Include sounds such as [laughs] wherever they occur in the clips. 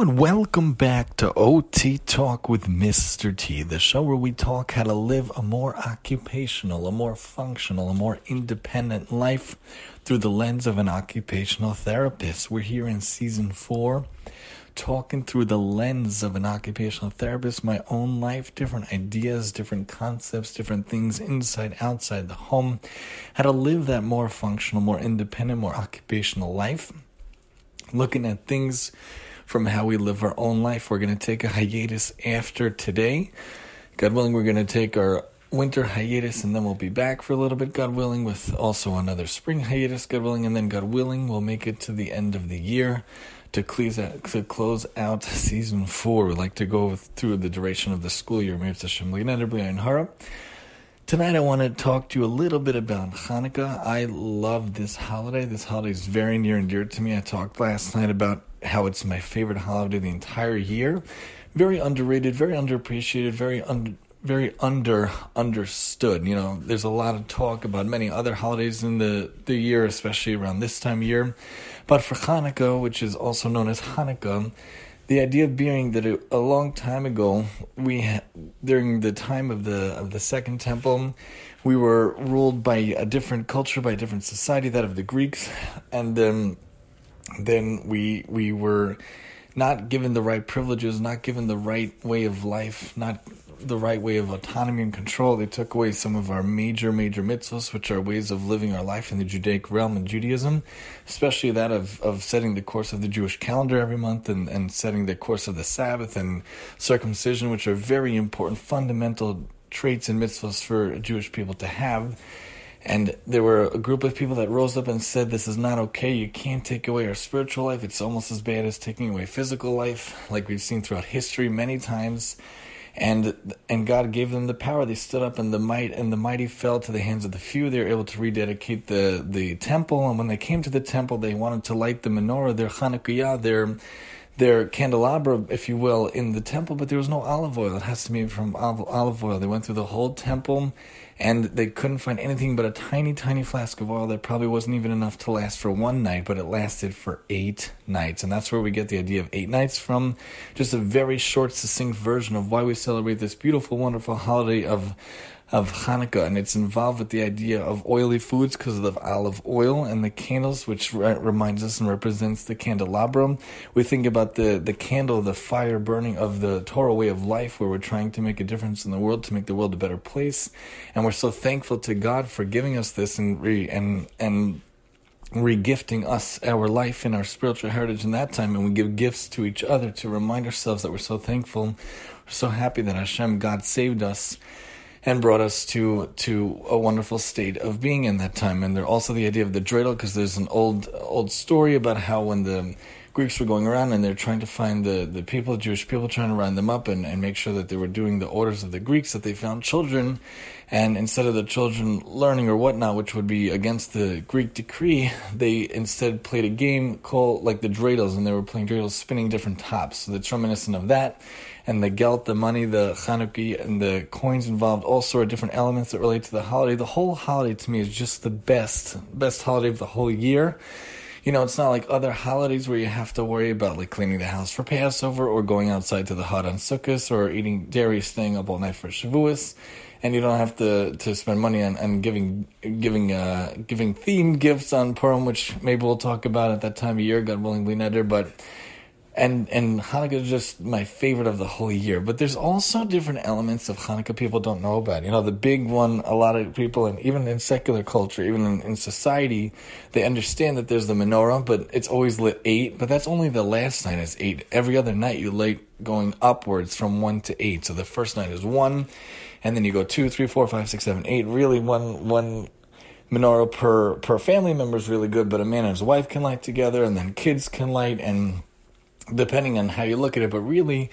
And welcome back to OT Talk with Mr. T, the show where we talk how to live a more occupational, a more functional, a more independent life through the lens of an occupational therapist. We're here in season four, talking through the lens of an occupational therapist, my own life, different ideas, different concepts, different things inside, outside the home, how to live that more functional, more independent, more occupational life. Looking at things from how we live our own life. We're going to take a hiatus after today. God willing, we're going to take our winter hiatus and then we'll be back for a little bit, God willing, with also another spring hiatus, God willing, and then God willing, we'll make it to the end of the year to close out, season four. We like to go through the duration of the school year. Tonight, I want to talk to you a little bit about Hanukkah. I love this holiday. This holiday is very near and dear to me. I talked last night about how it's my favorite holiday the entire year. Very underrated, very underappreciated, very un- very under understood. You know, there's a lot of talk about many other holidays in the, the year, especially around this time of year. But for Hanukkah, which is also known as Chanukah, the idea being that a, a long time ago, we during the time of the of the Second Temple, we were ruled by a different culture, by a different society, that of the Greeks, and um, then we we were not given the right privileges, not given the right way of life, not the right way of autonomy and control. They took away some of our major, major mitzvahs, which are ways of living our life in the Judaic realm and Judaism, especially that of, of setting the course of the Jewish calendar every month and, and setting the course of the Sabbath and circumcision, which are very important, fundamental traits and mitzvahs for Jewish people to have. And there were a group of people that rose up and said, This is not okay. You can't take away our spiritual life. It's almost as bad as taking away physical life, like we've seen throughout history many times. And and God gave them the power. They stood up, and the might and the mighty fell to the hands of the few. They were able to rededicate the the temple. And when they came to the temple, they wanted to light the menorah, their Chanukiah, their their candelabra, if you will, in the temple, but there was no olive oil. It has to be from olive oil. They went through the whole temple and they couldn't find anything but a tiny, tiny flask of oil that probably wasn't even enough to last for one night, but it lasted for eight nights. And that's where we get the idea of eight nights from. Just a very short, succinct version of why we celebrate this beautiful, wonderful holiday of of Hanukkah, and it's involved with the idea of oily foods because of the olive oil and the candles, which re- reminds us and represents the candelabrum. We think about the, the candle, the fire burning of the Torah way of life, where we're trying to make a difference in the world, to make the world a better place, and we're so thankful to God for giving us this and re- and and regifting us our life and our spiritual heritage in that time, and we give gifts to each other to remind ourselves that we're so thankful, we're so happy that Hashem, God, saved us and brought us to to a wonderful state of being in that time. And there also the idea of the dreidel, because there's an old old story about how when the Greeks were going around and they're trying to find the, the people, Jewish people, trying to round them up and, and make sure that they were doing the orders of the Greeks, that they found children. And instead of the children learning or whatnot, which would be against the Greek decree, they instead played a game called like the dreidels, and they were playing dreidels, spinning different tops. So it's reminiscent of that and the gelt, the money, the Chanuki, and the coins involved, all sort of different elements that relate to the holiday. The whole holiday to me is just the best, best holiday of the whole year. You know, it's not like other holidays where you have to worry about like cleaning the house for Passover or going outside to the hut on Sukkot or eating dairy, staying up all night for Shavuos. And you don't have to, to spend money on, on giving giving uh, giving themed gifts on Purim, which maybe we'll talk about at that time of year, God willing, we But and and Hanukkah is just my favorite of the whole year. But there's also different elements of Hanukkah people don't know about. You know, the big one, a lot of people, and even in secular culture, even in, in society, they understand that there's the menorah, but it's always lit eight. But that's only the last night is eight. Every other night you light going upwards from one to eight. So the first night is one, and then you go two, three, four, five, six, seven, eight. Really, one one menorah per per family member is really good. But a man and his wife can light together, and then kids can light and depending on how you look at it, but really,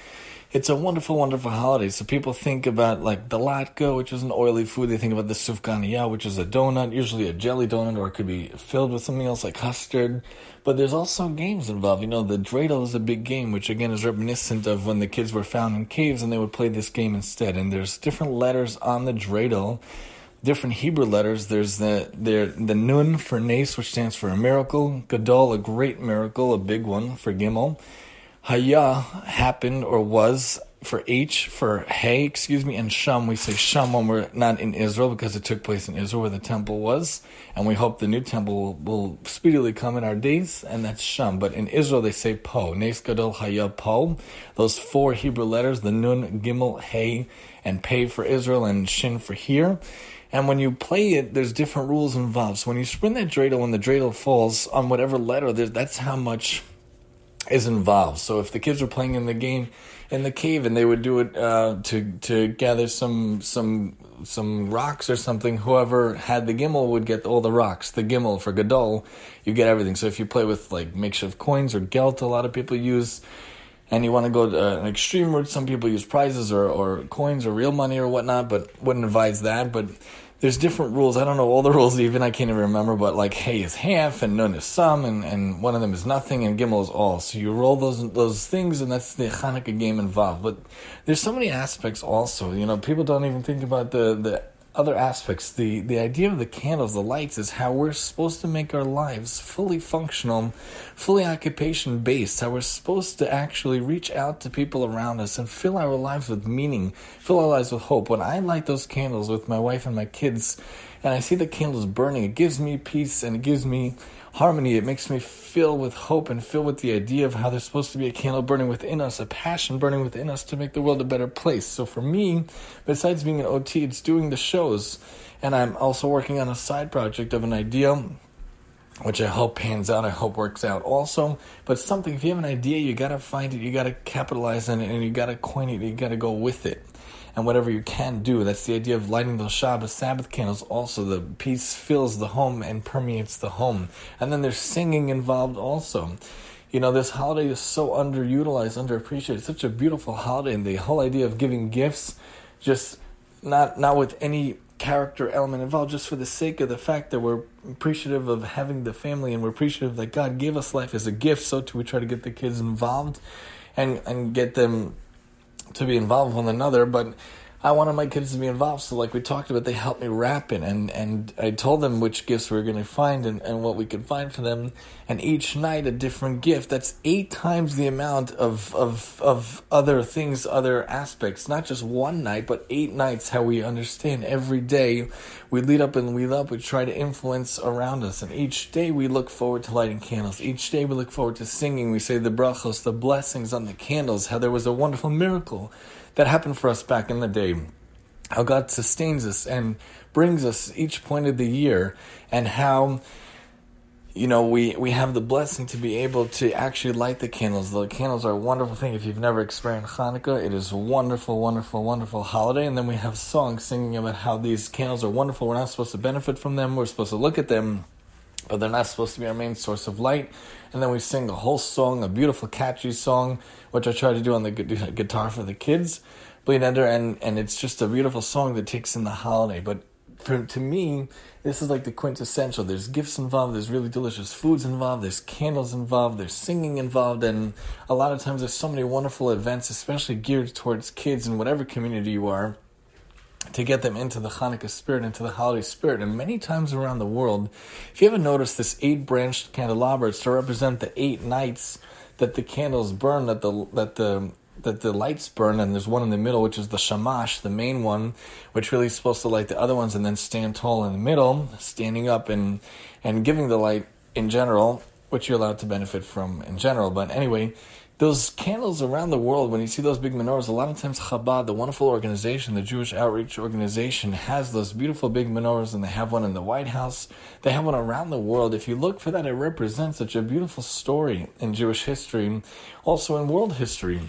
it's a wonderful, wonderful holiday. So people think about like the latke, which is an oily food. They think about the sufganiya, which is a donut, usually a jelly donut, or it could be filled with something else like custard. But there's also games involved. You know, the dreidel is a big game, which again is reminiscent of when the kids were found in caves and they would play this game instead. And there's different letters on the dreidel different Hebrew letters. There's the there the Nun for Nes, which stands for a miracle. Gadol, a great miracle, a big one for Gimel. Haya happened or was for H, for Hey, excuse me, and Sham, we say Sham when we're not in Israel because it took place in Israel where the temple was, and we hope the new temple will, will speedily come in our days, and that's Sham. But in Israel they say Po, Nes Gadol Haya Po, those four Hebrew letters, the Nun, Gimel, Hey, and Pei for Israel, and Shin for here. And when you play it, there's different rules involved. So when you spin that dreidel, when the dreidel falls on whatever letter, that's how much is involved. So if the kids were playing in the game in the cave and they would do it uh, to to gather some some some rocks or something, whoever had the gimel would get all the rocks. The gimel for gadol, you get everything. So if you play with like makeshift coins or gelt, a lot of people use. And you want to go to an extreme route. Some people use prizes or, or coins or real money or whatnot, but wouldn't advise that. But there's different rules. I don't know all the [laughs] rules even. I can't even remember. But like hey is half and nun is some and, and one of them is nothing and gimel is all. So you roll those those things and that's the Hanukkah game involved. But there's so many aspects also. You know, people don't even think about the the other aspects. The the idea of the candles, the lights, is how we're supposed to make our lives fully functional, fully occupation based. How we're supposed to actually reach out to people around us and fill our lives with meaning, fill our lives with hope. When I light those candles with my wife and my kids, and I see the candles burning, it gives me peace and it gives me harmony. It makes me fill with hope and fill with the idea of how there's supposed to be a candle burning within us, a passion burning within us to make the world a better place. So for me, besides being an OT, it's doing the shows. And I'm also working on a side project of an idea which I hope pans out, I hope works out also. But something, if you have an idea, you gotta find it, you gotta capitalize on it, and you gotta coin it, you gotta go with it and whatever you can do. That's the idea of lighting those Shabbos Sabbath candles. Also, the peace fills the home and permeates the home. And then there's singing involved also. You know, this holiday is so underutilized, underappreciated. It's such a beautiful holiday, and the whole idea of giving gifts, just not not with any character element involved, just for the sake of the fact that we're appreciative of having the family and we're appreciative that God gave us life as a gift. So too, we try to get the kids involved and and get them to be involved with another, but I wanted my kids to be involved. So, like we talked about, they helped me wrap it, and and I told them which gifts we were going to find and, and what we could find for them. And each night a different gift. That's eight times the amount of of of other things, other aspects. Not just one night, but eight nights. How we understand every day, we lead up and lead up. We try to influence around us, and each day we look forward to lighting candles. Each day we look forward to singing. We say the brachos, the blessings on the candles. How there was a wonderful miracle that happened for us back in the day. How God sustains us and brings us each point of the year, and how you know we we have the blessing to be able to actually light the candles. The candles are a wonderful thing. If you've never experienced Hanukkah, it is a wonderful, wonderful, wonderful holiday. And then we have songs singing about how these candles are wonderful. We're not supposed to benefit from them. We're supposed to look at them but they're not supposed to be our main source of light. And then we sing a whole song, a beautiful, catchy song, which I try to do on the guitar for the kids, Bleed Ender, and, and it's just a beautiful song that takes in the holiday. But for, to me, this is like the quintessential. There's gifts involved, there's really delicious foods involved, there's candles involved, there's singing involved, and a lot of times there's so many wonderful events, especially geared towards kids in whatever community you are to get them into the Hanukkah spirit, into the holiday spirit. And many times around the world, if you haven't noticed this eight branched candelabra, it's to represent the eight nights that the candles burn, that the that the that the lights burn, and there's one in the middle, which is the shamash, the main one, which really is supposed to light the other ones, and then stand tall in the middle, standing up and and giving the light in general, which you're allowed to benefit from in general. But anyway, those candles around the world, when you see those big menorahs, a lot of times Chabad, the wonderful organization, the Jewish outreach organization, has those beautiful big menorahs, and they have one in the White House. They have one around the world. If you look for that, it represents such a beautiful story in Jewish history, also in world history.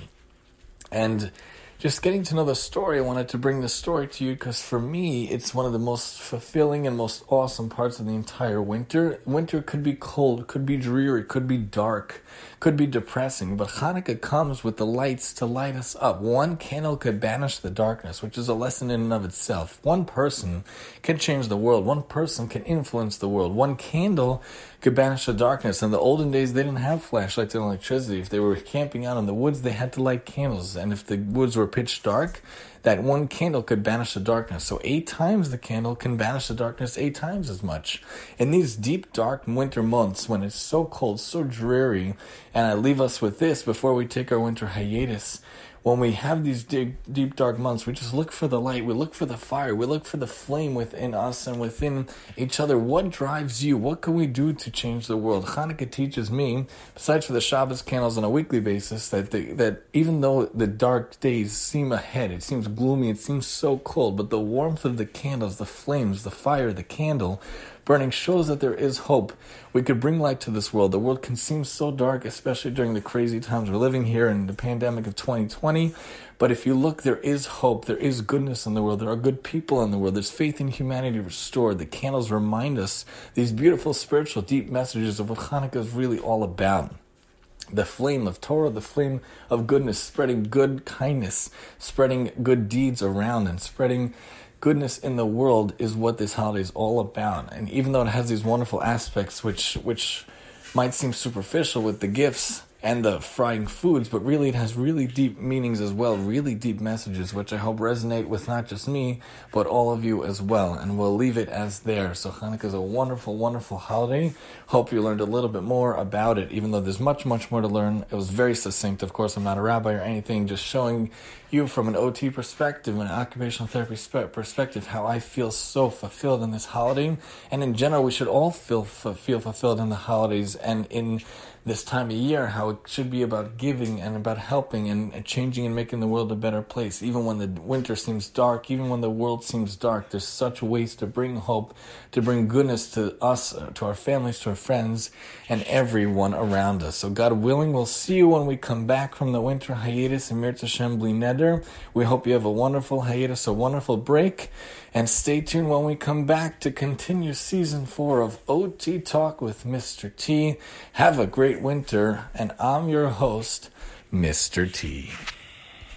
And just getting to know the story, I wanted to bring the story to you because for me, it's one of the most fulfilling and most awesome parts of the entire winter. Winter could be cold, could be dreary, could be dark, could be depressing, but Hanukkah comes with the lights to light us up. One candle could banish the darkness, which is a lesson in and of itself. One person can change the world. One person can influence the world. One candle could banish the darkness. In the olden days, they didn't have flashlights and electricity. If they were camping out in the woods, they had to light candles. And if the woods were pitch dark, that one candle could banish the darkness. So eight times the candle can banish the darkness eight times as much. In these deep, dark winter months when it's so cold, so dreary, and I leave us with this before we take our winter hiatus when we have these deep, deep, dark months, we just look for the light, we look for the fire, we look for the flame within us and within each other. What drives you? What can we do to change the world? Hanukkah teaches me, besides for the Shabbos candles on a weekly basis, that the, that even though the dark days seem ahead, it seems gloomy, it seems so cold, but the warmth of the candles, the flames, the fire, the candle burning shows that there is hope. We could bring light to this world. The world can seem so dark, especially during the crazy times we're living here in the pandemic of 2020. But if you look, there is hope. There is goodness in the world. There are good people in the world. There's faith in humanity restored. The candles remind us these beautiful spiritual deep messages of what Hanukkah is really all about the flame of Torah, the flame of goodness, spreading good kindness, spreading good deeds around, and spreading goodness in the world is what this holiday is all about. And even though it has these wonderful aspects, which which might seem superficial with the gifts, and the frying foods, but really it has really deep meanings as well, really deep messages, which I hope resonate with not just me, but all of you as well. And we'll leave it as there. So Hanukkah is a wonderful, wonderful holiday. Hope you learned a little bit more about it, even though there's much, much more to learn. It was very succinct. Of course, I'm not a rabbi or anything, just showing you from an OT perspective, an occupational therapy perspective, how I feel so fulfilled in this holiday. And in general, we should all feel, feel fulfilled in the holidays and in this time of year, how it should be about giving and about helping and changing and making the world a better place. Even when the winter seems dark, even when the world seems dark, there's such ways to bring hope, to bring goodness to us, to our families, to our friends, and everyone around us. So, God willing, we'll see you when we come back from the winter hiatus in Mirz Hashem Neder. We hope you have a wonderful hiatus, a wonderful break. And stay tuned when we come back to continue season four of OT Talk with Mr. T. Have a great winter, and I'm your host, Mr. T.